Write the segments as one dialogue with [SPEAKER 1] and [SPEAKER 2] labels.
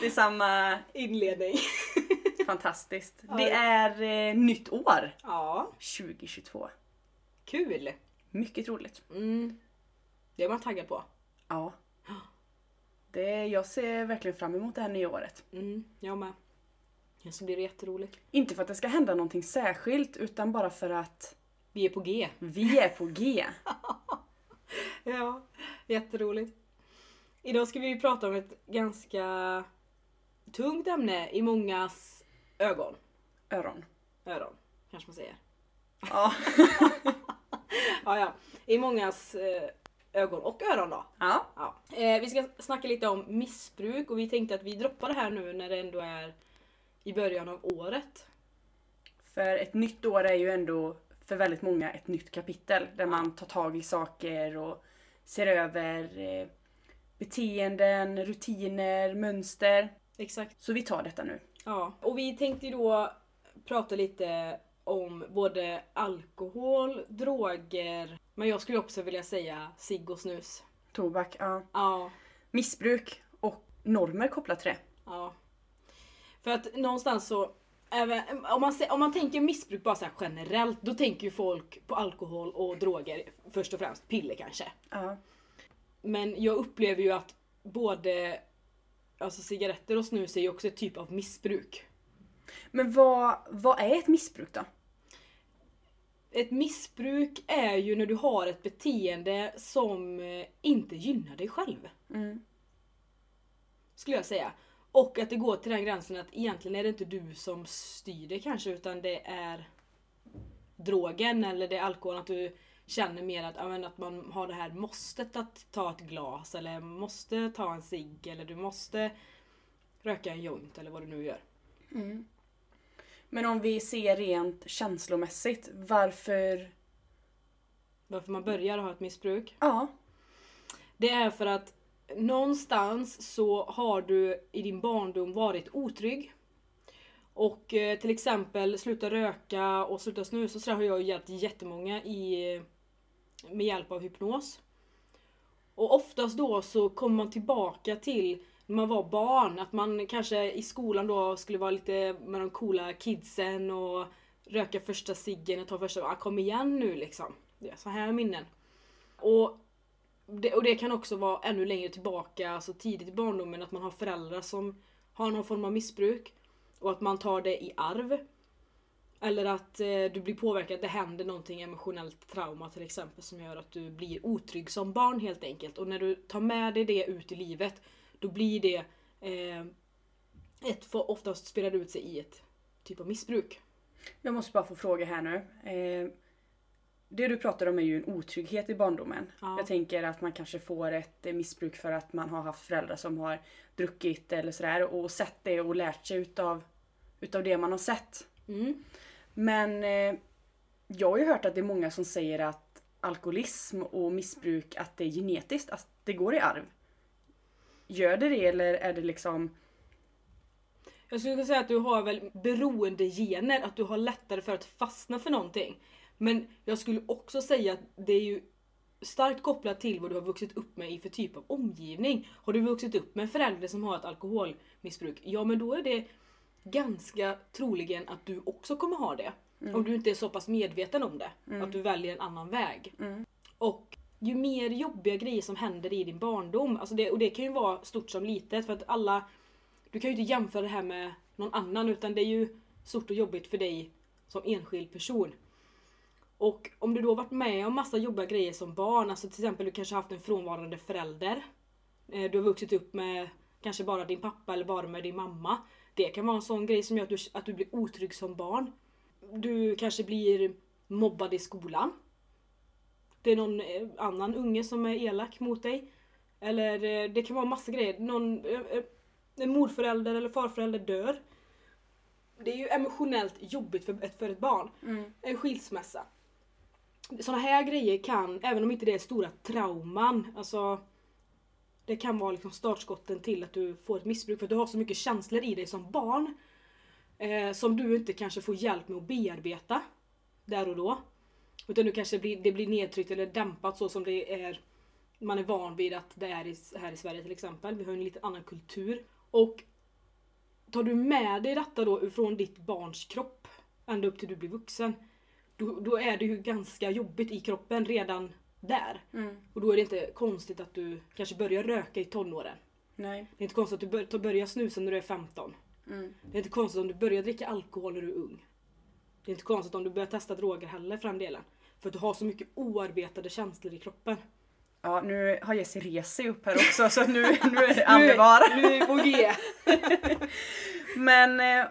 [SPEAKER 1] alltid samma
[SPEAKER 2] Inledning.
[SPEAKER 1] fantastiskt.
[SPEAKER 2] Ja.
[SPEAKER 1] Det är eh, nytt år.
[SPEAKER 2] Ja,
[SPEAKER 1] 2022.
[SPEAKER 2] kul.
[SPEAKER 1] Mycket roligt.
[SPEAKER 2] Mm. Det är man taggad på.
[SPEAKER 1] Ja. Det, jag ser verkligen fram emot det här nya året.
[SPEAKER 2] Mm, jag med. Ja, så blir det jätteroligt.
[SPEAKER 1] Inte för att det ska hända någonting särskilt utan bara för att
[SPEAKER 2] Vi är på G.
[SPEAKER 1] vi är på G.
[SPEAKER 2] Ja, jätteroligt. Idag ska vi prata om ett ganska tungt ämne i mångas ögon.
[SPEAKER 1] Öron.
[SPEAKER 2] Öron, kanske man säger.
[SPEAKER 1] Ja.
[SPEAKER 2] Ja, ja. I mångas eh, ögon och öron då.
[SPEAKER 1] ja.
[SPEAKER 2] Ja. Eh, vi ska snacka lite om missbruk och vi tänkte att vi droppar det här nu när det ändå är i början av året.
[SPEAKER 1] För ett nytt år är ju ändå för väldigt många ett nytt kapitel där man tar tag i saker och ser över eh, beteenden, rutiner, mönster.
[SPEAKER 2] Exakt.
[SPEAKER 1] Så vi tar detta nu.
[SPEAKER 2] Ja, och vi tänkte ju då prata lite om både alkohol, droger, men jag skulle också vilja säga cigg och snus.
[SPEAKER 1] Tobak, ja.
[SPEAKER 2] Ja,
[SPEAKER 1] Missbruk och normer kopplat till det.
[SPEAKER 2] ja. För att någonstans så, även, om, man, om man tänker missbruk bara så här generellt, då tänker ju folk på alkohol och droger först och främst. Piller kanske.
[SPEAKER 1] Ja.
[SPEAKER 2] Men jag upplever ju att både alltså cigaretter och snus är ju också ett typ av missbruk.
[SPEAKER 1] Men vad, vad är ett missbruk då?
[SPEAKER 2] Ett missbruk är ju när du har ett beteende som eh, inte gynnar dig själv.
[SPEAKER 1] Mm.
[SPEAKER 2] Skulle jag säga. Och att det går till den gränsen att egentligen är det inte du som styr det kanske utan det är drogen eller det är alkoholen. Att du känner mer att, men att man har det här måstet att ta ett glas eller måste ta en cigg eller du måste röka en joint eller vad du nu gör.
[SPEAKER 1] Mm. Men om vi ser rent känslomässigt, varför...
[SPEAKER 2] Varför man börjar ha ett missbruk.
[SPEAKER 1] Ja.
[SPEAKER 2] Det är för att någonstans så har du i din barndom varit otrygg. Och eh, till exempel sluta röka och sluta snusa så där har jag hjälpt jättemånga i, med hjälp av hypnos. Och oftast då så kommer man tillbaka till när man var barn, att man kanske i skolan då skulle vara lite med de coola kidsen och röka första ciggen och ta första, ah, kom igen nu liksom. Det är så här minnen. Och det, och det kan också vara ännu längre tillbaka, alltså tidigt i barndomen, att man har föräldrar som har någon form av missbruk. Och att man tar det i arv. Eller att eh, du blir påverkad, det händer någonting emotionellt trauma till exempel som gör att du blir otrygg som barn helt enkelt. Och när du tar med dig det ut i livet, då blir det eh, ett, för oftast spelar det ut sig i ett typ av missbruk.
[SPEAKER 1] Jag måste bara få fråga här nu. Eh, det du pratar om är ju en otrygghet i barndomen.
[SPEAKER 2] Ja.
[SPEAKER 1] Jag tänker att man kanske får ett eh, missbruk för att man har haft föräldrar som har druckit eller sådär och sett det och lärt sig utav, utav det man har sett.
[SPEAKER 2] Mm.
[SPEAKER 1] Men eh, jag har ju hört att det är många som säger att alkoholism och missbruk att det är genetiskt, att det går i arv. Gör det det eller är det liksom...
[SPEAKER 2] Jag skulle kunna säga att du har väl beroendegener, att du har lättare för att fastna för någonting. Men jag skulle också säga att det är ju starkt kopplat till vad du har vuxit upp med i för typ av omgivning. Har du vuxit upp med en förälder som har ett alkoholmissbruk, ja men då är det ganska troligen att du också kommer ha det. Om du inte är så pass medveten om det. Att du väljer en annan väg.
[SPEAKER 1] Mm.
[SPEAKER 2] Och ju mer jobbiga grejer som händer i din barndom, alltså det, och det kan ju vara stort som litet för att alla Du kan ju inte jämföra det här med någon annan utan det är ju stort och jobbigt för dig som enskild person. Och om du då varit med om massa jobbiga grejer som barn, alltså till exempel du kanske haft en frånvarande förälder. Eh, Du har vuxit upp med kanske bara din pappa eller bara med din mamma. Det kan vara en sån grej som gör att du, att du blir otrygg som barn. Du kanske blir mobbad i skolan. Det är någon eh, annan unge som är elak mot dig. Eller eh, det kan vara massa grejer. Någon, eh, en morförälder eller farförälder dör. Det är ju emotionellt jobbigt för ett, för ett barn.
[SPEAKER 1] Mm.
[SPEAKER 2] En skilsmässa. Såna här grejer kan, även om inte det är stora trauman, alltså det kan vara liksom startskotten till att du får ett missbruk för att du har så mycket känslor i dig som barn. Eh, som du inte kanske får hjälp med att bearbeta där och då. Utan du kanske blir, det blir nedtryckt eller dämpat så som det är man är van vid att det är i, här i Sverige till exempel. Vi har en lite annan kultur. Och tar du med dig detta då från ditt barns kropp ända upp till du blir vuxen. Då, då är det ju ganska jobbigt i kroppen redan där.
[SPEAKER 1] Mm.
[SPEAKER 2] Och då är det inte konstigt att du kanske börjar röka i tonåren.
[SPEAKER 1] Nej.
[SPEAKER 2] Det är inte konstigt att du bör, börjar snusa när du är 15.
[SPEAKER 1] Mm.
[SPEAKER 2] Det är inte konstigt om du börjar dricka alkohol när du är ung. Det är inte konstigt om du börjar testa droger heller för den delen. För att du har så mycket oarbetade känslor i kroppen.
[SPEAKER 1] Ja, nu har Jessie rest sig upp här också så nu, nu är det andevara.
[SPEAKER 2] Nu, nu är vi på G.
[SPEAKER 1] Men eh,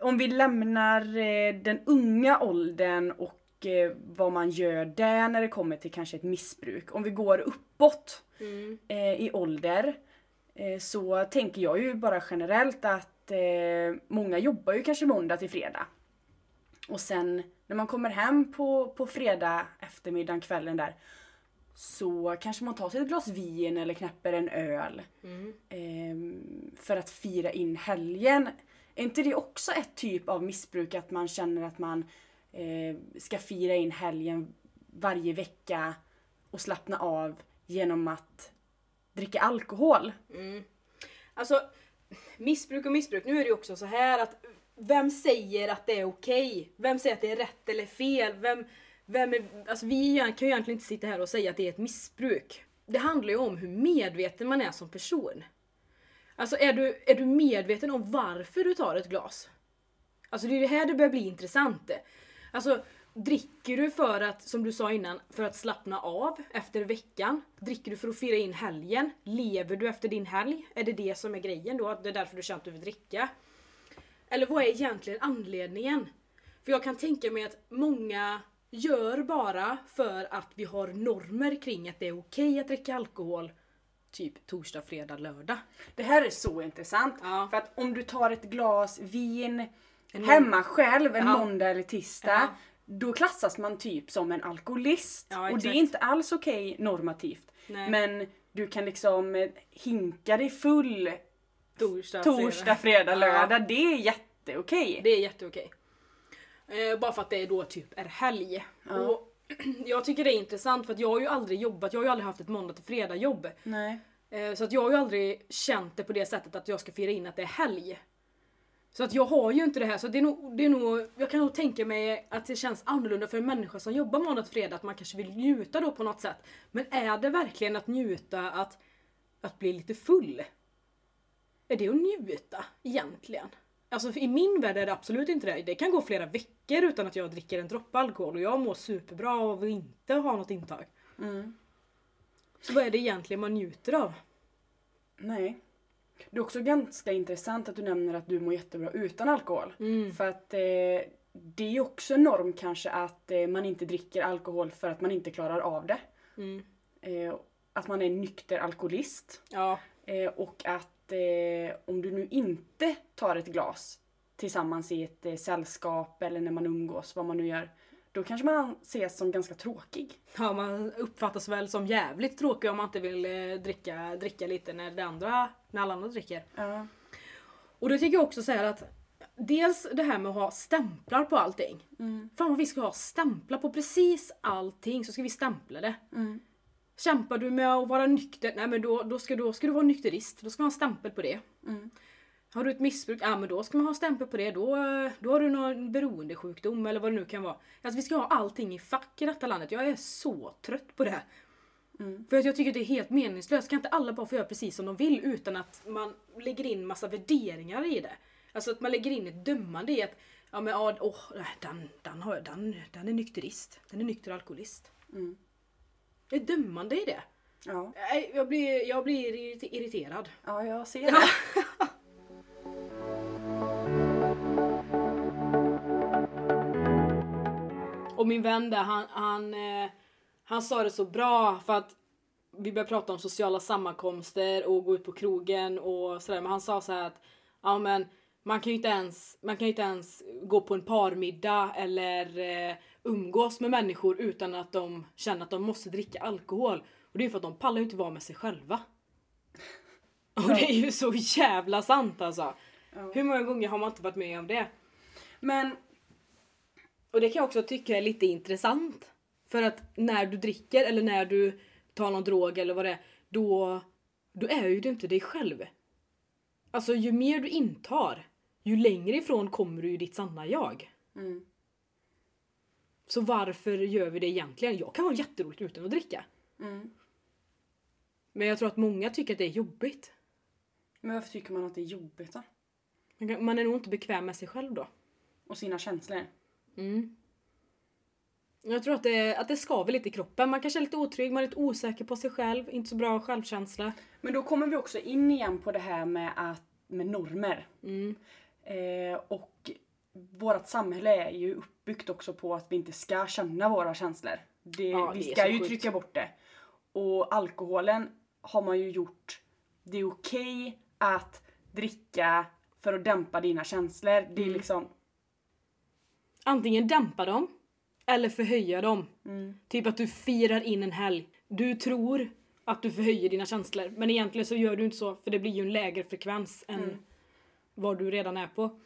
[SPEAKER 1] om vi lämnar eh, den unga åldern och eh, vad man gör där när det kommer till kanske ett missbruk. Om vi går uppåt
[SPEAKER 2] Mm.
[SPEAKER 1] eh, i ålder eh, så tänker jag ju bara generellt att eh, många jobbar ju kanske måndag till fredag. Och sen när man kommer hem på, på fredag eftermiddagen, kvällen där så kanske man tar sig ett glas vin eller knäpper en öl
[SPEAKER 2] Mm.
[SPEAKER 1] ehm, för att fira in helgen. Är inte det också ett typ av missbruk att man känner att man eh, ska fira in helgen varje vecka och slappna av genom att dricka alkohol?
[SPEAKER 2] Mm. Alltså, missbruk och missbruk. Nu är det ju också så här att vem säger att det är okej? Vem säger att det är rätt eller fel? Vem, vem är, alltså vi kan ju egentligen inte sitta här och säga att det är ett missbruk. Det handlar ju om hur medveten man är som person. Alltså är du, är du medveten om varför du tar ett glas? Alltså det är det här det börjar bli intressant. Alltså dricker du för att, som du sa innan, för att slappna av efter veckan? Dricker du för att fira in helgen? Lever du efter din helg? Är det det som är grejen då? Att det är därför du känner att du vill dricka? Eller vad är egentligen anledningen? För jag kan tänka mig att många gör bara för att vi har normer kring att det är okej att dricka alkohol typ torsdag, fredag, lördag.
[SPEAKER 1] Det här är så intressant.
[SPEAKER 2] Ja.
[SPEAKER 1] För att om du tar ett glas vin hemma själv en
[SPEAKER 2] Ja.
[SPEAKER 1] måndag eller tisdag.
[SPEAKER 2] Ja.
[SPEAKER 1] Då klassas man typ som en alkoholist.
[SPEAKER 2] Ja,
[SPEAKER 1] och det är
[SPEAKER 2] exakt.
[SPEAKER 1] inte alls okej normativt.
[SPEAKER 2] Nej.
[SPEAKER 1] Men du kan liksom eh, hinka dig full
[SPEAKER 2] Torsdag,
[SPEAKER 1] torsdag, fredag,
[SPEAKER 2] Ja.
[SPEAKER 1] lördag. Det är jätteokej.
[SPEAKER 2] Det är jätteokej. Eh, bara för att det då typ är helg. Och jag tycker det är intressant för att jag har ju aldrig jobbat, jag har ju aldrig haft ett måndag till fredag jobb.
[SPEAKER 1] Nej.
[SPEAKER 2] Eh, så att jag har ju aldrig känt det på det sättet att jag ska fira in att det är helg. Så att jag har ju inte det här så det är nog, det är nog, jag kan nog tänka mig att det känns annorlunda för en människa som jobbar måndag till fredag att man kanske vill njuta då på något sätt. Men är det verkligen att njuta att, att bli lite full? Är det att njuta egentligen? Alltså i min värld är det absolut inte det. Det kan gå flera veckor utan att jag dricker en droppe alkohol och jag mår superbra av att inte ha något intag.
[SPEAKER 1] Mm.
[SPEAKER 2] Så vad är det egentligen man njuter av?
[SPEAKER 1] Nej. Det är också ganska intressant att du nämner att du mår jättebra utan alkohol.
[SPEAKER 2] Mm.
[SPEAKER 1] För att eh, det är ju också en norm kanske att eh, man inte dricker alkohol för att man inte klarar av det.
[SPEAKER 2] Mm.
[SPEAKER 1] Eh, att man är nykter alkoholist.
[SPEAKER 2] Ja.
[SPEAKER 1] Eh, och att eh, om du nu inte tar ett glas tillsammans i ett eh, sällskap eller när man umgås, vad man nu gör. Då kanske man ses som ganska tråkig.
[SPEAKER 2] Ja, man uppfattas väl som jävligt tråkig om man inte vill eh, dricka, dricka lite när, det andra, när alla andra dricker.
[SPEAKER 1] Ja.
[SPEAKER 2] Och då tycker jag också så här att Dels det här med att ha stämplar på allting.
[SPEAKER 1] Mm.
[SPEAKER 2] Fan vad vi ska ha stämplar på precis allting så ska vi stämpla det.
[SPEAKER 1] Mm.
[SPEAKER 2] Kämpar du med att vara nykter, nej men då, då, ska, du, då ska du vara nykterist. Då ska man ha stämpel på det.
[SPEAKER 1] Mm.
[SPEAKER 2] Har du ett missbruk, ja men då ska man ha stämpel på det. Då, eh, då har du någon beroendesjukdom eller vad det nu kan vara. Alltså vi ska ha allting i fack i detta landet. Jag är så trött på det.
[SPEAKER 1] Mm.
[SPEAKER 2] För att jag tycker det är helt meningslöst. Kan inte alla bara få göra precis som de vill utan att man lägger in massa värderingar i det? Alltså att man lägger in ett dömande i att ja men åh, nej, den, den, har, den, den är nykterist. Den är nykter alkoholist.
[SPEAKER 1] Mm.
[SPEAKER 2] Det är dömande i det.
[SPEAKER 1] Ja.
[SPEAKER 2] Jag blir, jag blir irrite- irriterad.
[SPEAKER 1] ja, jag ser det.
[SPEAKER 2] Och min vän där, han, han, eh, han sa det så bra för att vi började prata om sociala sammankomster och gå ut på krogen och sådär. Men han sa så att ja men man kan ju inte ens, man kan inte ens gå på en parmiddag eller eh, umgås med människor utan att de känner att de måste dricka alkohol. Och det är för att de pallar ju inte vara med sig själva. Och det är ju så jävla sant alltså.
[SPEAKER 1] Ja.
[SPEAKER 2] Hur många gånger har man inte varit med om det?
[SPEAKER 1] Men
[SPEAKER 2] Och det kan jag också tycka är lite intressant. För att när du dricker eller när du tar någon drog eller vad det är, då, då är ju du inte dig själv. Alltså ju mer du intar, ju längre ifrån kommer du i ditt sanna jag.
[SPEAKER 1] Mm.
[SPEAKER 2] Så varför gör vi det egentligen? Jag kan ha jätteroligt utan att dricka.
[SPEAKER 1] Mm.
[SPEAKER 2] Men jag tror att många tycker att det är jobbigt.
[SPEAKER 1] Men varför tycker man att det är jobbigt då?
[SPEAKER 2] Man är nog inte bekväm med sig själv då.
[SPEAKER 1] Och sina känslor?
[SPEAKER 2] Mm. Jag tror att det, att det skaver lite i kroppen. Man kanske är lite otrygg, man är lite osäker på sig själv, inte så bra självkänsla.
[SPEAKER 1] Men då kommer vi också in igen på det här med, att, med normer.
[SPEAKER 2] Mm.
[SPEAKER 1] Eh, och vårt samhälle är ju uppbyggt också på att vi inte ska känna våra känslor. Det,
[SPEAKER 2] Ja,
[SPEAKER 1] vi ska ju
[SPEAKER 2] sjukt.
[SPEAKER 1] trycka bort det. Och alkoholen har man ju gjort. Det är okej att dricka för att dämpa dina känslor. Det är
[SPEAKER 2] Mm.
[SPEAKER 1] liksom...
[SPEAKER 2] Antingen dämpa dem, eller förhöja dem.
[SPEAKER 1] Mm.
[SPEAKER 2] Typ att du firar in en helg. Du tror att du förhöjer dina känslor, men egentligen så gör du inte så för det blir ju en lägre frekvens än
[SPEAKER 1] Mm.
[SPEAKER 2] vad du redan är på.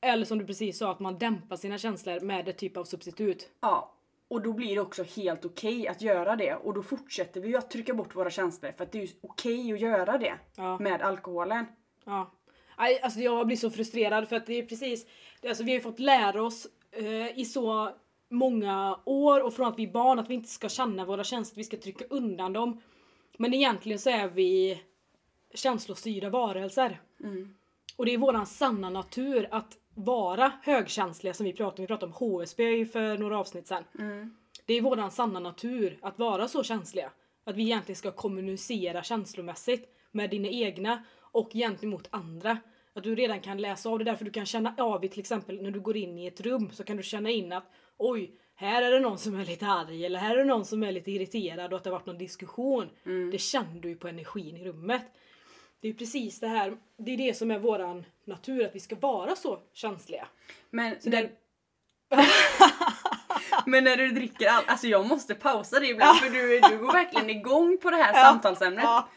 [SPEAKER 2] Eller som du precis sa, att man dämpar sina känslor med ett typ av substitut.
[SPEAKER 1] Ja. Och då blir det också helt okej att göra det. Och då fortsätter vi ju att trycka bort våra känslor för att det är okej att göra det
[SPEAKER 2] Ja.
[SPEAKER 1] med alkoholen.
[SPEAKER 2] Ja. Aj, alltså jag blir så frustrerad för att det är precis, alltså vi har ju fått lära oss eh, i så många år och från att vi är barn att vi inte ska känna våra känslor, vi ska trycka undan dem. Men egentligen så är vi känslostyrda varelser.
[SPEAKER 1] Mm.
[SPEAKER 2] Och det är våran sanna natur att vara högkänsliga som vi pratade om. Vi pratade om HSB för några avsnitt sen.
[SPEAKER 1] Mm.
[SPEAKER 2] Det är våran sanna natur att vara så känsliga. Att vi egentligen ska kommunicera känslomässigt med dina egna och gentemot andra. Att du redan kan läsa av det därför du kan känna av i till exempel när du går in i ett rum så kan du känna in att oj, här är det någon som är lite arg eller här är det någon som är lite irriterad och att det har varit någon diskussion. Det känner du ju på energin i rummet. Det är precis det här, det är det som är våran natur, att vi ska vara så känsliga.
[SPEAKER 1] Men,
[SPEAKER 2] Så
[SPEAKER 1] när, men när du dricker allt, alltså jag måste pausa det ibland för du, du går verkligen igång på det här samtalsämnet.
[SPEAKER 2] Ja.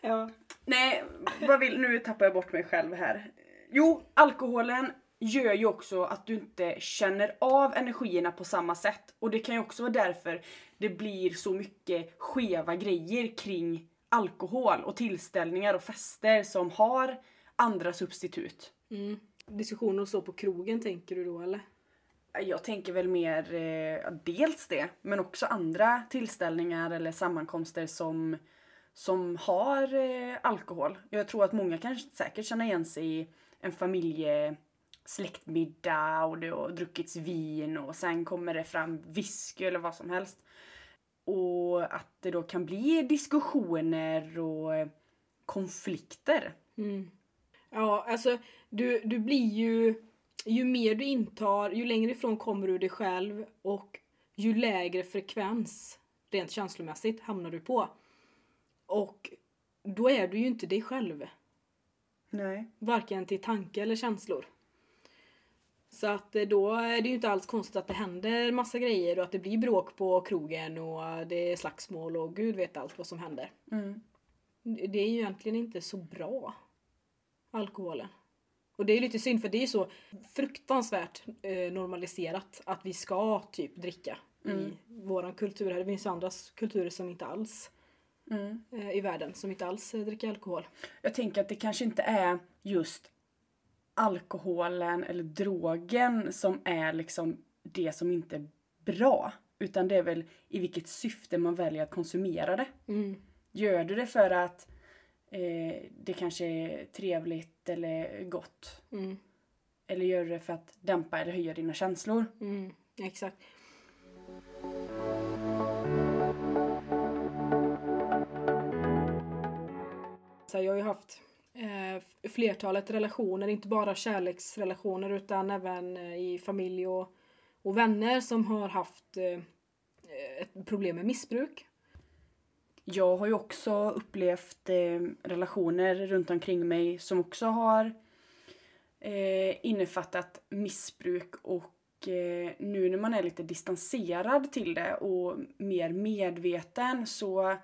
[SPEAKER 2] Ja.
[SPEAKER 1] nej, vad vill, nu tappar jag bort mig själv här. Jo, alkoholen gör ju också att du inte känner av energierna på samma sätt. Och det kan ju också vara därför det blir så mycket skeva grejer kring alkohol och tillställningar och fester som har andra substitut.
[SPEAKER 2] Mm. Diskussioner och så på krogen tänker du då eller?
[SPEAKER 1] Jag tänker väl mer eh, dels det, men också andra tillställningar eller sammankomster som, som har eh, alkohol. Jag tror att många kan säkert känna igen sig i en familje släktmiddag och det har druckits vin och sen kommer det fram whisky eller vad som helst. Och att det då kan bli diskussioner och eh, konflikter.
[SPEAKER 2] Mm. Ja, alltså du, du blir ju... Ju mer du intar, ju längre ifrån kommer du dig själv och ju lägre frekvens rent känslomässigt hamnar du på. Och då är du ju inte dig själv.
[SPEAKER 1] Nej.
[SPEAKER 2] Varken till tanke eller känslor. Så att eh, då är det ju inte alls konstigt att det händer massa grejer och att det blir bråk på krogen och det är slagsmål och gud vet allt vad som händer.
[SPEAKER 1] Mm.
[SPEAKER 2] Det är ju egentligen inte så bra. Alkoholen. Och det är lite synd för det är så fruktansvärt eh, normaliserat att vi ska typ dricka
[SPEAKER 1] Mm.
[SPEAKER 2] i våran kultur. här. Det finns andra kulturer som inte alls
[SPEAKER 1] Mm.
[SPEAKER 2] eh, i världen som inte alls eh, dricker alkohol.
[SPEAKER 1] Jag tänker att det kanske inte är just alkoholen eller drogen som är liksom det som inte är bra. Utan det är väl i vilket syfte man väljer att konsumera det.
[SPEAKER 2] Mm.
[SPEAKER 1] Gör du det för att eh, det kanske är trevligt eller gott?
[SPEAKER 2] Mm.
[SPEAKER 1] Eller gör du det för att dämpa eller höja dina känslor?
[SPEAKER 2] Mm. Exakt. Så jag har ju haft eh, flertalet relationer, inte bara kärleksrelationer utan även eh, i familj och, och vänner som har haft eh, ett problem med missbruk.
[SPEAKER 1] Jag har ju också upplevt eh, relationer runt omkring mig som också har eh, innefattat missbruk och eh, nu när man är lite distanserad till det och mer medveten så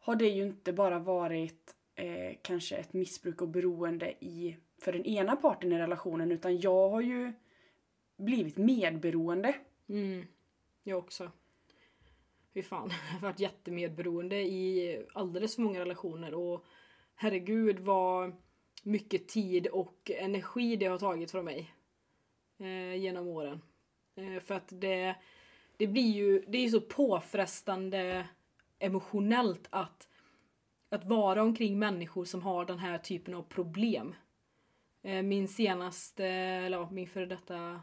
[SPEAKER 1] har det ju inte bara varit eh, kanske ett missbruk och beroende i, för den ena parten i relationen utan jag har ju blivit medberoende.
[SPEAKER 2] Mm. Jag också. Fy fan, jag har varit jättemedberoende i alldeles för många relationer och herregud vad mycket tid och energi det har tagit från mig. Eh, genom åren. Eh, för att det, det blir ju, det är ju så påfrestande emotionellt att, att vara omkring människor som har den här typen av problem. Eh, min senaste, eller min före detta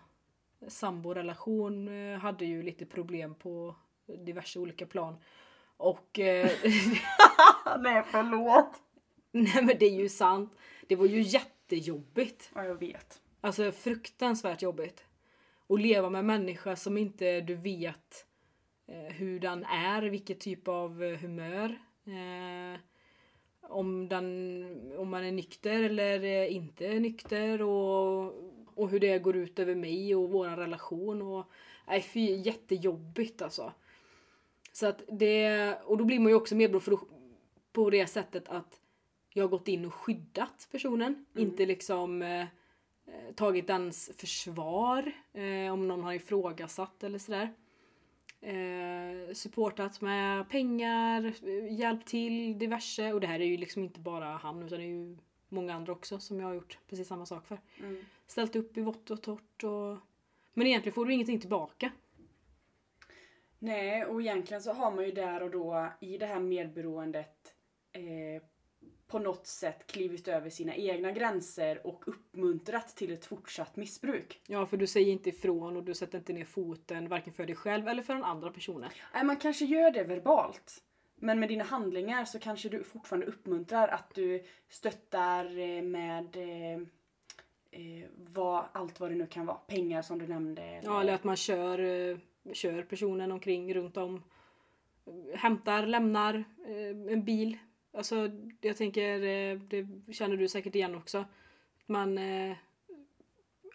[SPEAKER 2] samborelation eh, hade ju lite problem på diverse olika plan. Och... Eh,
[SPEAKER 1] Nej förlåt!
[SPEAKER 2] nej men det är ju sant. Det var ju jättejobbigt.
[SPEAKER 1] Ja jag vet.
[SPEAKER 2] Alltså fruktansvärt jobbigt. Och leva med en människa som inte du vet hur den är, vilket typ av humör. Om, den, om man är nykter eller inte nykter och, och hur det går ut över mig och vår relation. Och, nej, fy, jättejobbigt alltså. Så att det, och då blir man ju också då- på det sättet att jag har gått in och skyddat personen. Inte liksom eh, tagit dens försvar eh, om någon har ifrågasatt eller sådär. Eh, supportat med pengar, hjälpt till diverse. Och det här är ju liksom inte bara han utan det är ju många andra också som jag har gjort precis samma sak för.
[SPEAKER 1] Mm.
[SPEAKER 2] Ställt upp i vått och torrt och... Men egentligen får du ingenting tillbaka.
[SPEAKER 1] Nej, och egentligen så har man ju där och då i det här medberoendet eh, på något sätt klivit över sina egna gränser och uppmuntrat till ett fortsatt missbruk.
[SPEAKER 2] Ja, för du säger inte ifrån och du sätter inte ner foten varken för dig själv eller för den andra personen.
[SPEAKER 1] Nej, man kanske gör det verbalt. Men med dina handlingar så kanske du fortfarande uppmuntrar att du stöttar eh, med eh, eh, vad, allt vad det nu kan vara. Pengar som du nämnde.
[SPEAKER 2] Ja, eller att man kör, eh, kör personen omkring runt om. Hämtar, lämnar en bil. Alltså, jag tänker, eh, det känner du säkert igen också. Man, eh,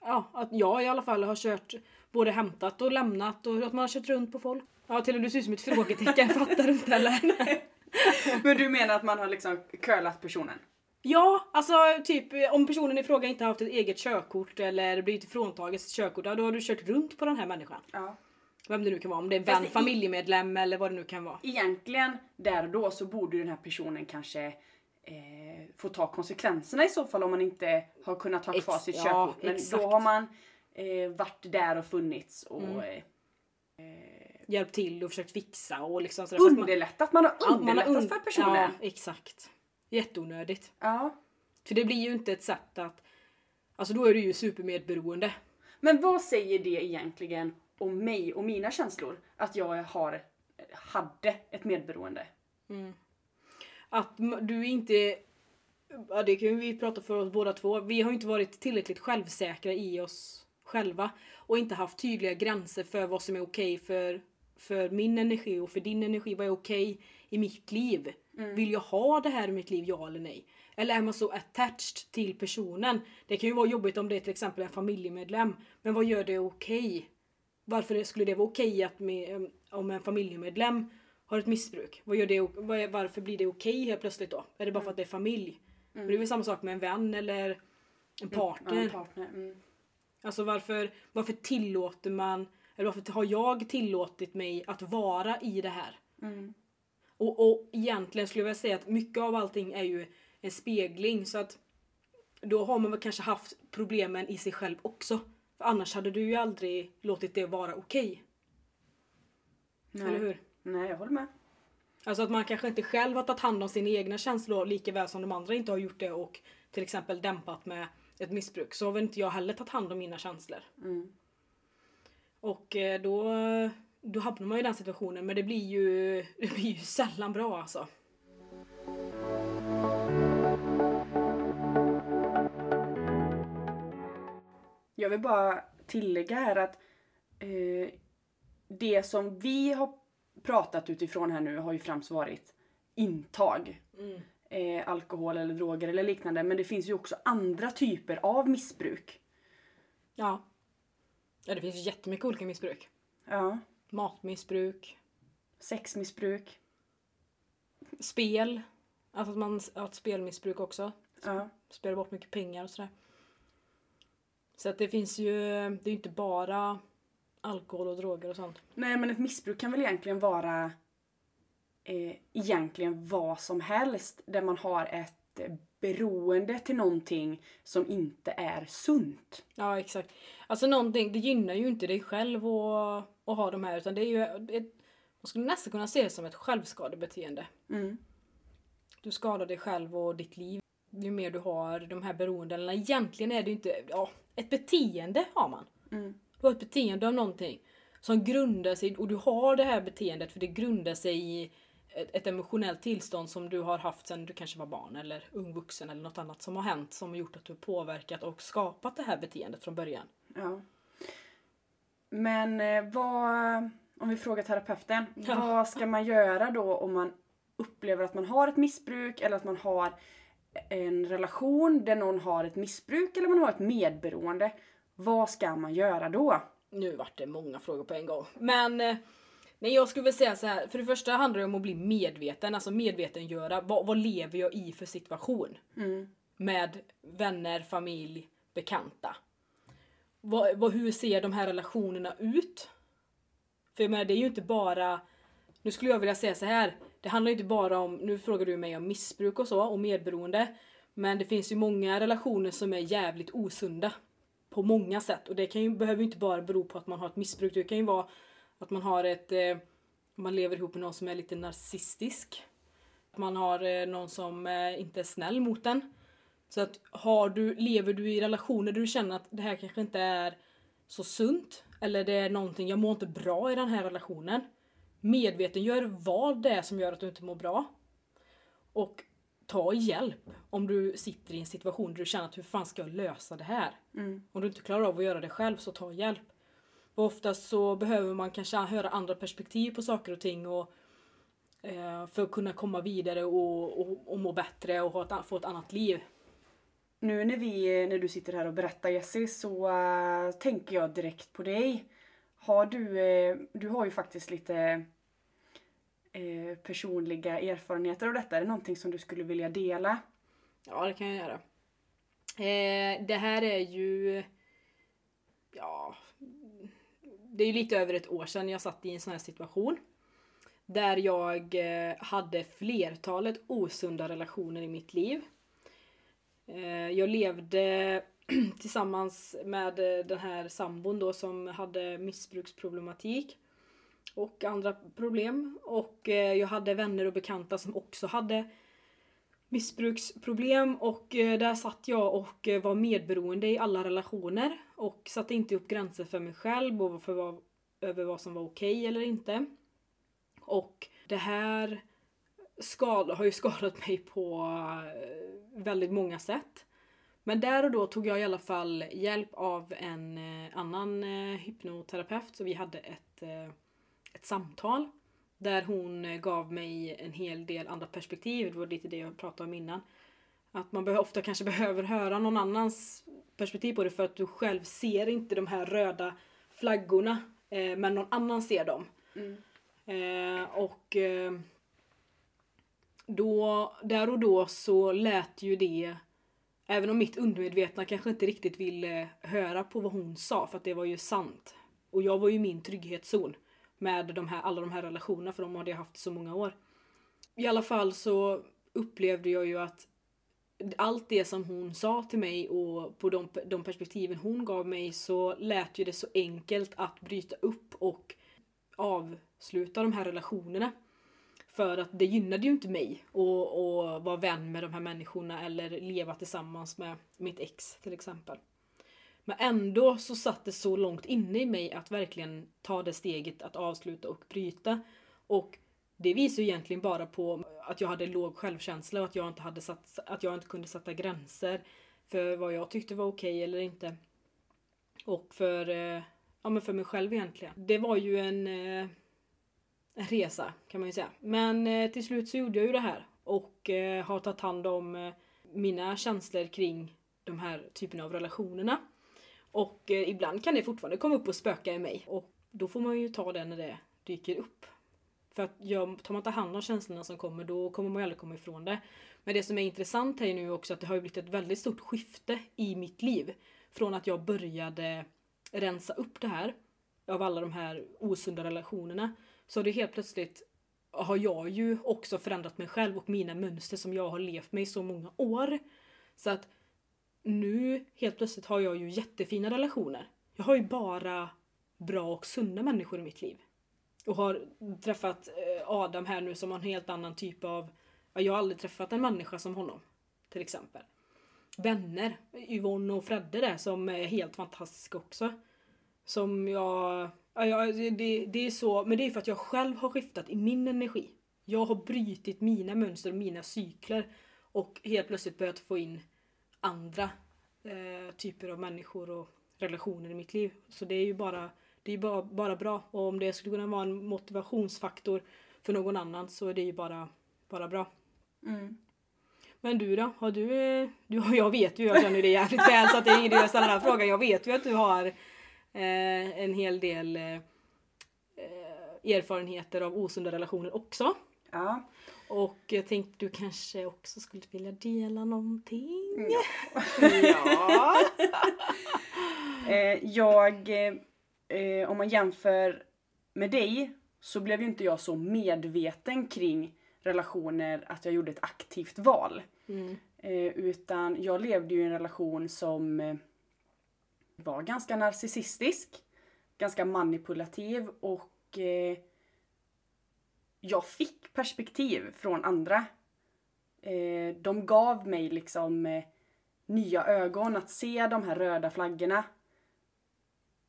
[SPEAKER 2] ja, att jag i alla fall har kört både hämtat och lämnat och att man har kört runt på folk. Ja, till och med du ser ut som ett frågetecken, fattar du inte eller?
[SPEAKER 1] Men du menar att man har liksom curlat personen?
[SPEAKER 2] Ja, alltså typ om personen i fråga inte har haft ett eget körkort eller blivit fråntaget sitt körkort, ja, då har du kört runt på den här människan.
[SPEAKER 1] Ja.
[SPEAKER 2] Vem det nu kan vara, om det är
[SPEAKER 1] Fast
[SPEAKER 2] vän, familjemedlem eller vad det nu kan vara.
[SPEAKER 1] Egentligen, där och då, så borde ju den här personen kanske eh, få ta konsekvenserna i så fall om man inte har kunnat ha kvar
[SPEAKER 2] Ex-
[SPEAKER 1] sitt
[SPEAKER 2] ja,
[SPEAKER 1] körkort. Men
[SPEAKER 2] exakt.
[SPEAKER 1] då har man eh, varit där och funnits och
[SPEAKER 2] Mm.
[SPEAKER 1] eh,
[SPEAKER 2] Hjälpt till och försökt fixa och liksom sådär. Fast man-
[SPEAKER 1] underlättat. Man har
[SPEAKER 2] Ja, man har
[SPEAKER 1] underlättat
[SPEAKER 2] un-
[SPEAKER 1] för personen.
[SPEAKER 2] Ja, exakt. Jätteonödigt.
[SPEAKER 1] Ja.
[SPEAKER 2] För det blir ju inte ett sätt att... Alltså då är du ju supermedberoende.
[SPEAKER 1] Men vad säger det egentligen om mig och mina känslor? Att jag har, hade ett medberoende.
[SPEAKER 2] Att m- du inte... Ja, det kan vi prata för oss båda två. Vi har inte varit tillräckligt självsäkra i oss själva. Och inte haft tydliga gränser för vad som är okej för, för min energi och för din energi. Vad är okej i mitt liv? Vill jag ha det här i mitt liv, ja eller nej? Eller är man så attached till personen? Det kan ju vara jobbigt om det är till exempel en familjemedlem. Men vad gör det okej? Varför skulle det vara okej att med, om en familjemedlem har ett missbruk? Vad gör det, varför blir det okej helt plötsligt då? Är det bara för att det är familj? Men det är väl samma sak med en vän eller en partner.
[SPEAKER 1] Ja, en partner. Mm.
[SPEAKER 2] Alltså varför, varför tillåter man, eller varför har jag tillåtit mig att vara i det här?
[SPEAKER 1] Mm.
[SPEAKER 2] Och, och egentligen skulle jag vilja säga att mycket av allting är ju en spegling så att då har man väl kanske haft problemen i sig själv också. För annars hade du ju aldrig låtit det vara okej.
[SPEAKER 1] Nej.
[SPEAKER 2] Eller hur?
[SPEAKER 1] Nej, jag håller med.
[SPEAKER 2] Alltså att man kanske inte själv har tagit hand om sina egna känslor lika väl som de andra inte har gjort det och till exempel dämpat med ett missbruk. Så har väl inte jag heller tagit hand om mina känslor.
[SPEAKER 1] Mm.
[SPEAKER 2] Och eh, då, då hamnar man ju i den situationen men det blir ju, det blir ju sällan bra alltså.
[SPEAKER 1] Jag vill bara tillägga här att eh, det som vi har pratat utifrån här nu har ju främst varit intag. Eh, alkohol eller droger eller liknande. Men det finns ju också andra typer av missbruk.
[SPEAKER 2] Ja. Ja det finns jättemycket olika missbruk.
[SPEAKER 1] Ja.
[SPEAKER 2] Matmissbruk,
[SPEAKER 1] Sexmissbruk.
[SPEAKER 2] spel. Alltså att man har ett spelmissbruk också.
[SPEAKER 1] Ja.
[SPEAKER 2] Spelar bort mycket pengar och sådär. Så att det finns ju, det är inte bara alkohol och droger och sånt.
[SPEAKER 1] Nej men ett missbruk kan väl egentligen vara eh, egentligen vad som helst där man har ett beroende till någonting som inte är sunt.
[SPEAKER 2] Ja exakt. Alltså någonting, det gynnar ju inte dig själv att, att ha de här utan det är ju ett, man skulle nästan kunna se det som ett självskadebeteende.
[SPEAKER 1] Mm.
[SPEAKER 2] Du skadar dig själv och ditt liv ju mer du har de här beroendena. Egentligen är det ju inte, ja, ett beteende har man.
[SPEAKER 1] Mm.
[SPEAKER 2] Du har ett beteende av någonting som grundar sig, och du har det här beteendet för det grundar sig i ett, ett emotionellt tillstånd som du har haft sedan du kanske var barn eller ung vuxen eller något annat som har hänt som har gjort att du har påverkat och skapat det här beteendet från början.
[SPEAKER 1] Ja. Men eh, vad, om vi frågar terapeuten,
[SPEAKER 2] Ja.
[SPEAKER 1] vad ska man göra då om man upplever att man har ett missbruk eller att man har en relation där någon har ett missbruk eller man har ett medberoende. Vad ska man göra då?
[SPEAKER 2] Nu vart det många frågor på en gång. Men eh, nej, jag skulle väl säga så här. För det första handlar det om att bli medveten, alltså medvetengöra. Vad, vad lever jag i för situation?
[SPEAKER 1] Mm.
[SPEAKER 2] Med vänner, familj, bekanta. Vad, vad, hur ser de här relationerna ut? För jag menar, det är ju inte bara... Nu skulle jag vilja säga så här. Det handlar inte bara om, nu frågar du mig om missbruk och så och medberoende. Men det finns ju många relationer som är jävligt osunda. På många sätt. Och det kan ju, behöver ju inte bara bero på att man har ett missbruk. Det kan ju vara att man har ett... Eh, man lever ihop med någon som är lite narcissistisk. Att man har eh, någon som eh, inte är snäll mot en. Så att har du, lever du i relationer där du känner att det här kanske inte är så sunt. Eller det är någonting, jag mår inte bra i den här relationen. Medvetengör vad det är som gör att du inte mår bra. Och ta hjälp om du sitter i en situation där du känner att hur fan ska jag lösa det här?
[SPEAKER 1] Mm.
[SPEAKER 2] Om du inte klarar av att göra det själv så ta hjälp. Och oftast så behöver man kanske höra andra perspektiv på saker och ting och eh, för att kunna komma vidare och, och, och må bättre och ha ett, få ett annat liv.
[SPEAKER 1] Nu när, vi, när du sitter här och berättar Jessie så äh, tänker jag direkt på dig. Har du, eh, du har ju faktiskt lite eh, personliga erfarenheter av detta. Är det någonting som du skulle vilja dela?
[SPEAKER 2] Ja, det kan jag göra. Eh, det här är ju... Ja... Det är ju lite över ett år sedan jag satt i en sån här situation. Där jag eh, hade flertalet osunda relationer i mitt liv. Eh, jag levde tillsammans med eh, den här sambon då som hade missbruksproblematik. Och andra problem. Och eh, jag hade vänner och bekanta som också hade missbruksproblem och eh, där satt jag och var medberoende i alla relationer och satte inte upp gränser för mig själv och för vad, över vad som var okej eller inte. Och det här skad, har ju skadat mig på väldigt många sätt. Men där och då tog jag i alla fall hjälp av en eh, annan eh, hypnoterapeut så vi hade ett, eh, ett samtal där hon gav mig en hel del andra perspektiv. Det var lite det jag pratade om innan. Att man ofta kanske behöver höra någon annans perspektiv på det för att du själv ser inte de här röda flaggorna. Men någon annan ser dem.
[SPEAKER 1] Mm.
[SPEAKER 2] Och då, där och då så lät ju det Även om mitt undermedvetna kanske inte riktigt ville eh, höra på vad hon sa för att det var ju sant. Och jag var ju i min trygghetszon med de här, alla de här relationerna för de hade jag haft i så många år. I alla fall så upplevde jag ju att allt det som hon sa till mig och på de, de perspektiven hon gav mig så lät ju det så enkelt att bryta upp och avsluta de här relationerna. För att det gynnade ju inte mig att att vara vän med de här människorna eller leva tillsammans med mitt ex till exempel. Men ändå så satt det så långt inne i mig att verkligen ta det steget att avsluta och bryta. Och det visar ju egentligen bara på att jag hade låg självkänsla och att jag inte, hade satt, att jag inte kunde sätta gränser för vad jag tyckte var okej eller inte. Och för, eh, ja, men för mig själv egentligen. Det var ju en, eh, en resa kan man ju säga. Men eh, till slut så gjorde jag ju det här och eh, har tagit hand om eh, mina känslor kring de här typerna av relationerna. Och eh, ibland kan det fortfarande komma upp och spöka i mig och då får man ju ta det när det dyker upp. För att gör, tar man inte hand om känslorna som kommer då kommer man ju aldrig komma ifrån det. Men det som är intressant här är nu också att det har ju blivit ett väldigt stort skifte i mitt liv. Från att jag började rensa upp det här av alla de här osunda relationerna. Så har det helt plötsligt har jag ju också förändrat mig själv och mina mönster som jag har levt med i så många år. Så att nu helt plötsligt har jag ju jättefina relationer. Jag har ju bara bra och sunda människor i mitt liv. Och har träffat eh, Adam här nu som har en helt annan typ av... ja, Jag har aldrig träffat en människa som honom. Till exempel. Vänner. Yvonne och Fredde där som är helt fantastiska också. Som jag... Ja, jag det, det är så, men det är för att jag själv har skiftat i min energi. Jag har brutit mina mönster och mina cykler. Och helt plötsligt börjat få in andra eh, typer av människor och relationer i mitt liv. Så det är ju bara, det är bara, bara bra. Och om det skulle kunna vara en motivationsfaktor för någon annan så är det ju bara, bara bra.
[SPEAKER 1] Mm.
[SPEAKER 2] Men du då? Har du, eh, du jag vet ju, jag känner dig jävligt väl så att det är ingen idé att ställa den här frågan. Jag vet ju att du har en hel del eh, eh, erfarenheter av osunda relationer också.
[SPEAKER 1] Ja.
[SPEAKER 2] Och jag tänkte du kanske också skulle vilja dela någonting?
[SPEAKER 1] Ja. Eh, jag, eh, om man jämför med dig så blev ju inte jag så medveten kring relationer att jag gjorde ett aktivt val.
[SPEAKER 2] Mm.
[SPEAKER 1] Eh, utan jag levde ju i en relation som eh, var ganska narcissistisk, ganska manipulativ och eh, jag fick perspektiv från andra. Eh, de gav mig liksom eh, nya ögon att se de här röda flaggorna.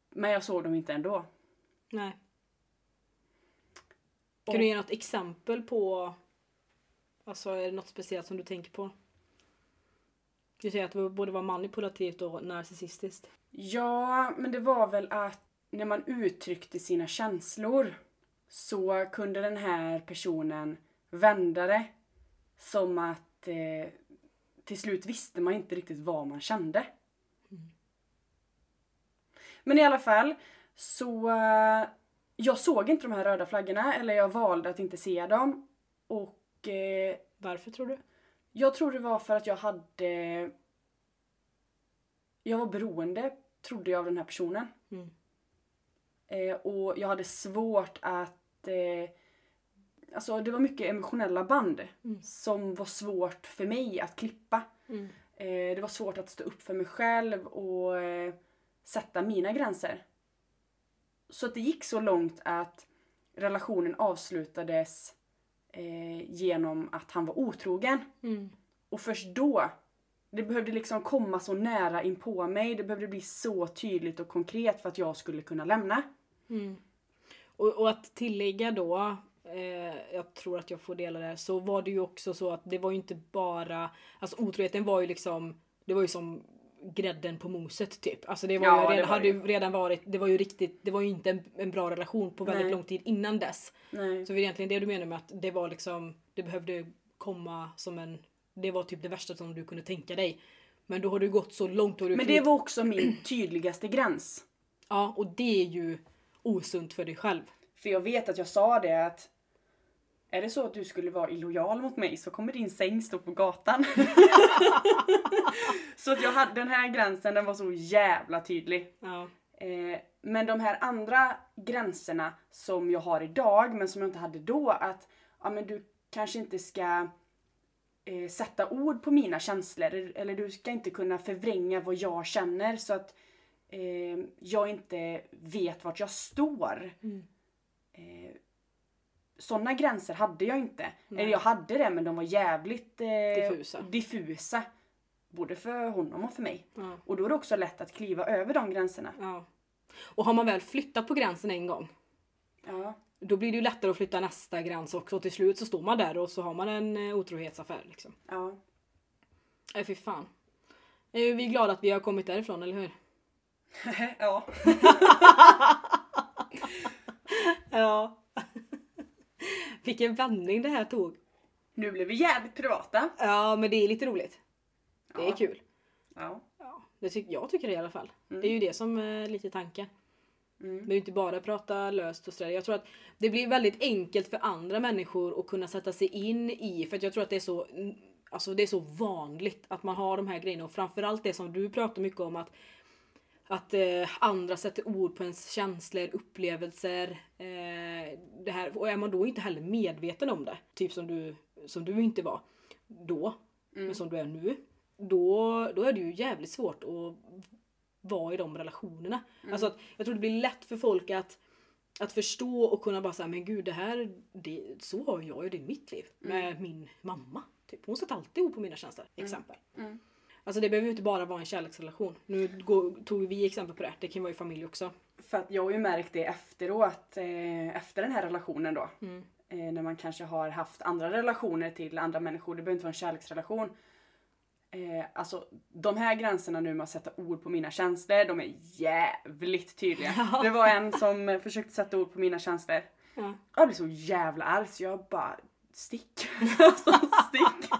[SPEAKER 1] Men jag såg dem inte ändå.
[SPEAKER 2] Nej. Kan du ge något exempel på Alltså är det något speciellt som du tänker på? Du säger att det både var manipulativt och narcissistiskt.
[SPEAKER 1] Ja, men det var väl att när man uttryckte sina känslor så kunde den här personen vända det som att eh, till slut visste man inte riktigt vad man kände. Men i alla fall så eh, jag såg inte de här röda flaggorna eller jag valde att inte se dem. Och eh,
[SPEAKER 2] Varför tror du?
[SPEAKER 1] jag tror det var för att jag hade... Jag var beroende, trodde jag, av den här personen.
[SPEAKER 2] Mm.
[SPEAKER 1] Eh, och jag hade svårt att... Eh, alltså det var mycket emotionella band
[SPEAKER 2] Mm.
[SPEAKER 1] som var svårt för mig att klippa.
[SPEAKER 2] Mm.
[SPEAKER 1] Eh, det var svårt att stå upp för mig själv och eh, sätta mina gränser. Så att det gick så långt att relationen avslutades eh, genom att han var otrogen.
[SPEAKER 2] Mm.
[SPEAKER 1] Och först då, det behövde liksom komma så nära in på mig, det behövde bli så tydligt och konkret för att jag skulle kunna lämna.
[SPEAKER 2] Mm. Och, och att tillägga då, eh, jag tror att jag får dela det, så var det ju också så att det var ju inte bara, alltså otroheten var ju liksom, det var ju som grädden på moset typ. Alltså det var
[SPEAKER 1] Ja,
[SPEAKER 2] ju redan,
[SPEAKER 1] var
[SPEAKER 2] hade ju redan varit, det var ju riktigt, det var ju inte en, en bra relation på väldigt
[SPEAKER 1] Nej.
[SPEAKER 2] lång tid innan dess.
[SPEAKER 1] Nej.
[SPEAKER 2] Så det är egentligen det du menar med att det var liksom, det behövde komma som en, det var typ det värsta som du kunde tänka dig. Men då har du gått så långt. Har du
[SPEAKER 1] Men det var också min tydligaste gräns.
[SPEAKER 2] Ja, och det är ju osunt för dig själv.
[SPEAKER 1] För jag vet att jag sa det att är det så att du skulle vara illojal mot mig så kommer din säng stå på gatan. så att jag hade den här gränsen, den var så jävla tydlig.
[SPEAKER 2] Ja.
[SPEAKER 1] Eh, men de här andra gränserna som jag har idag men som jag inte hade då att ja, men du kanske inte ska eh, sätta ord på mina känslor eller du ska inte kunna förvränga vad jag känner så att eh, jag inte vet vart jag står.
[SPEAKER 2] Mm.
[SPEAKER 1] Eh, sådana gränser hade jag inte.
[SPEAKER 2] Nej.
[SPEAKER 1] Eller jag hade det men de var jävligt eh,
[SPEAKER 2] Diffusa.
[SPEAKER 1] diffusa. Både för honom och för mig.
[SPEAKER 2] Ja.
[SPEAKER 1] Och då är det också lätt att kliva över de gränserna.
[SPEAKER 2] Ja. Och har man väl flyttat på gränsen en gång,
[SPEAKER 1] Ja.
[SPEAKER 2] Då blir det ju lättare att flytta nästa gräns också. Och till slut så står man där och så har man en eh, otrohetsaffär liksom.
[SPEAKER 1] Ja.
[SPEAKER 2] Nej fy fan. Är vi glada att vi har kommit därifrån, eller hur?
[SPEAKER 1] ja.
[SPEAKER 2] Ja. Vilken vändning det här tog.
[SPEAKER 1] Nu blev vi jävligt privata.
[SPEAKER 2] Ja, men det är lite roligt. Det är
[SPEAKER 1] Ja.
[SPEAKER 2] kul.
[SPEAKER 1] Ja.
[SPEAKER 2] Ja, det ty- jag tycker det i alla fall.
[SPEAKER 1] Mm.
[SPEAKER 2] Det är ju det som är lite tanken.
[SPEAKER 1] Mm.
[SPEAKER 2] Men inte bara prata löst och sådär. Jag tror att det blir väldigt enkelt för andra människor att kunna sätta sig in i. För att jag tror att det är så Alltså det är så vanligt att man har de här grejerna och framförallt det som du pratar mycket om att att eh, andra sätter ord på ens känslor, upplevelser. Eh, det här, och är man då inte heller medveten om det, typ som du, som du inte var då,
[SPEAKER 1] Mm.
[SPEAKER 2] men som du är nu, då, då är det ju jävligt svårt att vara i de relationerna.
[SPEAKER 1] Mm.
[SPEAKER 2] Alltså att, jag tror det blir lätt för folk att, att förstå och kunna bara säga men gud det här, det, så har jag ju det i mitt liv med min mamma. Typ. Hon satt alltid ihop på mina tjänster, exempel.
[SPEAKER 1] Mm.
[SPEAKER 2] Alltså det behöver ju inte bara vara en kärleksrelation. Nu går, tog vi exempel på det, det kan vara i familj också.
[SPEAKER 1] För att jag har ju märkt det efteråt, eh, efter den här relationen då.
[SPEAKER 2] Mm.
[SPEAKER 1] Eh, när man kanske har haft andra relationer till andra människor, det behöver inte vara en kärleksrelation. Eh, alltså de här gränserna nu med att sätta ord på mina känslor, de är jävligt tydliga.
[SPEAKER 2] Ja.
[SPEAKER 1] Det var en som eh, försökte sätta ord på mina känslor.
[SPEAKER 2] Ja.
[SPEAKER 1] Jag blev så jävla arg så jag bara stick. alltså, stick.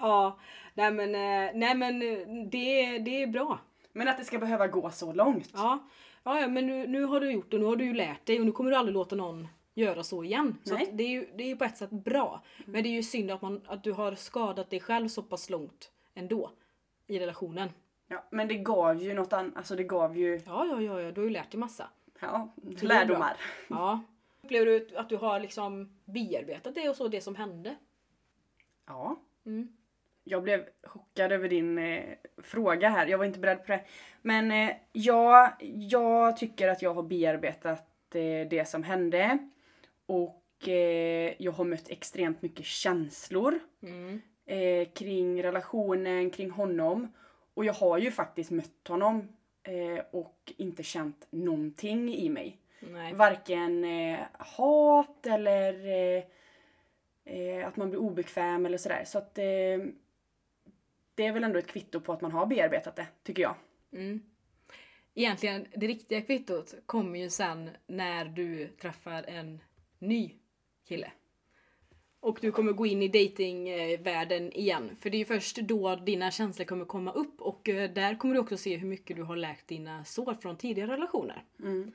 [SPEAKER 2] Ja, nej men, eh, nej men eh, det, det är bra.
[SPEAKER 1] Men att det ska behöva gå så långt.
[SPEAKER 2] Ja, ja, ja men nu, nu har du gjort det, nu har du ju lärt dig och nu kommer du aldrig låta någon göra så igen. Så det, är ju, det är ju på ett sätt bra. Men det är ju synd att, man, att du har skadat dig själv så pass långt ändå i relationen.
[SPEAKER 1] Ja, men det gav ju något annat, alltså det gav ju
[SPEAKER 2] Ja, ja, ja, ja du har ju lärt dig massa.
[SPEAKER 1] ja, lärdomar.
[SPEAKER 2] Ja. Upplever du att du har liksom bearbetat det och så, det som hände?
[SPEAKER 1] Ja.
[SPEAKER 2] Mm.
[SPEAKER 1] Jag blev chockad över din eh, fråga här. Jag var inte beredd på det. Men eh, ja, jag tycker att jag har bearbetat eh, det som hände. Och eh, jag har mött extremt mycket känslor
[SPEAKER 2] Mm.
[SPEAKER 1] eh, kring relationen, kring honom. Och jag har ju faktiskt mött honom eh, och inte känt någonting i mig.
[SPEAKER 2] Nej.
[SPEAKER 1] Varken eh, hat eller eh, eh, att man blir obekväm eller sådär. Så att det är väl ändå ett kvitto på att man har bearbetat det, tycker jag.
[SPEAKER 2] Mm. Egentligen, det riktiga kvittot kommer ju sen när du träffar en ny kille. Och du kommer gå in i datingvärlden igen. För det är först då dina känslor kommer komma upp och eh, där kommer du också se hur mycket du har läkt dina sår från tidigare relationer.
[SPEAKER 1] Mm.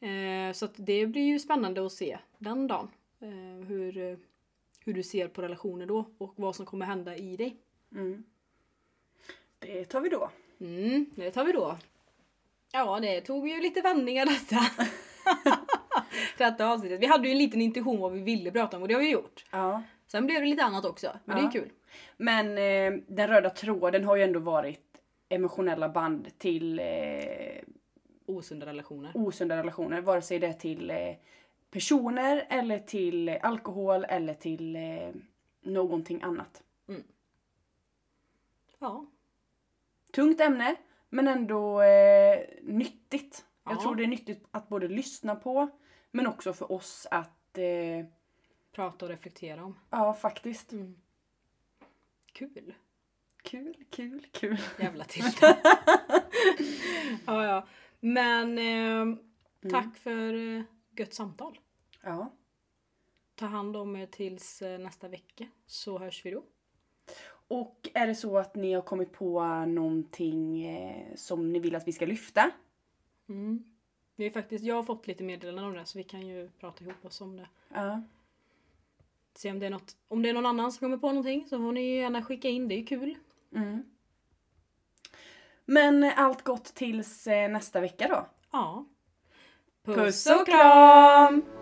[SPEAKER 2] Eh, Så det blir ju spännande att se den dagen. eh, Hur, hur du ser på relationer då och vad som kommer hända i dig.
[SPEAKER 1] Mm. Det tar vi då.
[SPEAKER 2] Mm, det tar vi då. Ja, det tog ju lite vändningar detta. detta avsnittet. Vi hade ju en liten intuition vad vi ville prata om och det har vi gjort.
[SPEAKER 1] Ja.
[SPEAKER 2] Sen blev det lite annat också, men det
[SPEAKER 1] Ja.
[SPEAKER 2] är kul.
[SPEAKER 1] Men eh, den röda tråden har ju ändå varit emotionella band till eh,
[SPEAKER 2] Osunda relationer.
[SPEAKER 1] osunda relationer. Vare sig det är till eh, personer eller till alkohol eller till eh, någonting annat.
[SPEAKER 2] Ja.
[SPEAKER 1] Tungt ämne, men ändå eh, nyttigt. Jag
[SPEAKER 2] Ja.
[SPEAKER 1] tror det är nyttigt att både lyssna på, men också för oss att... Eh,
[SPEAKER 2] Prata och reflektera om.
[SPEAKER 1] ja, faktiskt.
[SPEAKER 2] Mm. Kul.
[SPEAKER 1] Kul, kul, kul.
[SPEAKER 2] Jävla till. ja, ja. Men eh, tack för eh, gött samtal.
[SPEAKER 1] Ja.
[SPEAKER 2] Ta hand om er tills eh, nästa vecka så hörs vi då.
[SPEAKER 1] Och är det så att ni har kommit på någonting eh, som ni vill att vi ska lyfta?
[SPEAKER 2] Mm. Vi faktiskt, jag har fått lite meddelanden om det så vi kan ju prata ihop oss om det.
[SPEAKER 1] Ja.
[SPEAKER 2] Se om det är något, om det är någon annan som kommer på någonting så får ni gärna skicka in, det är ju kul.
[SPEAKER 1] Mm. Men allt gott tills eh, nästa vecka då.
[SPEAKER 2] Ja.
[SPEAKER 1] Puss och kram!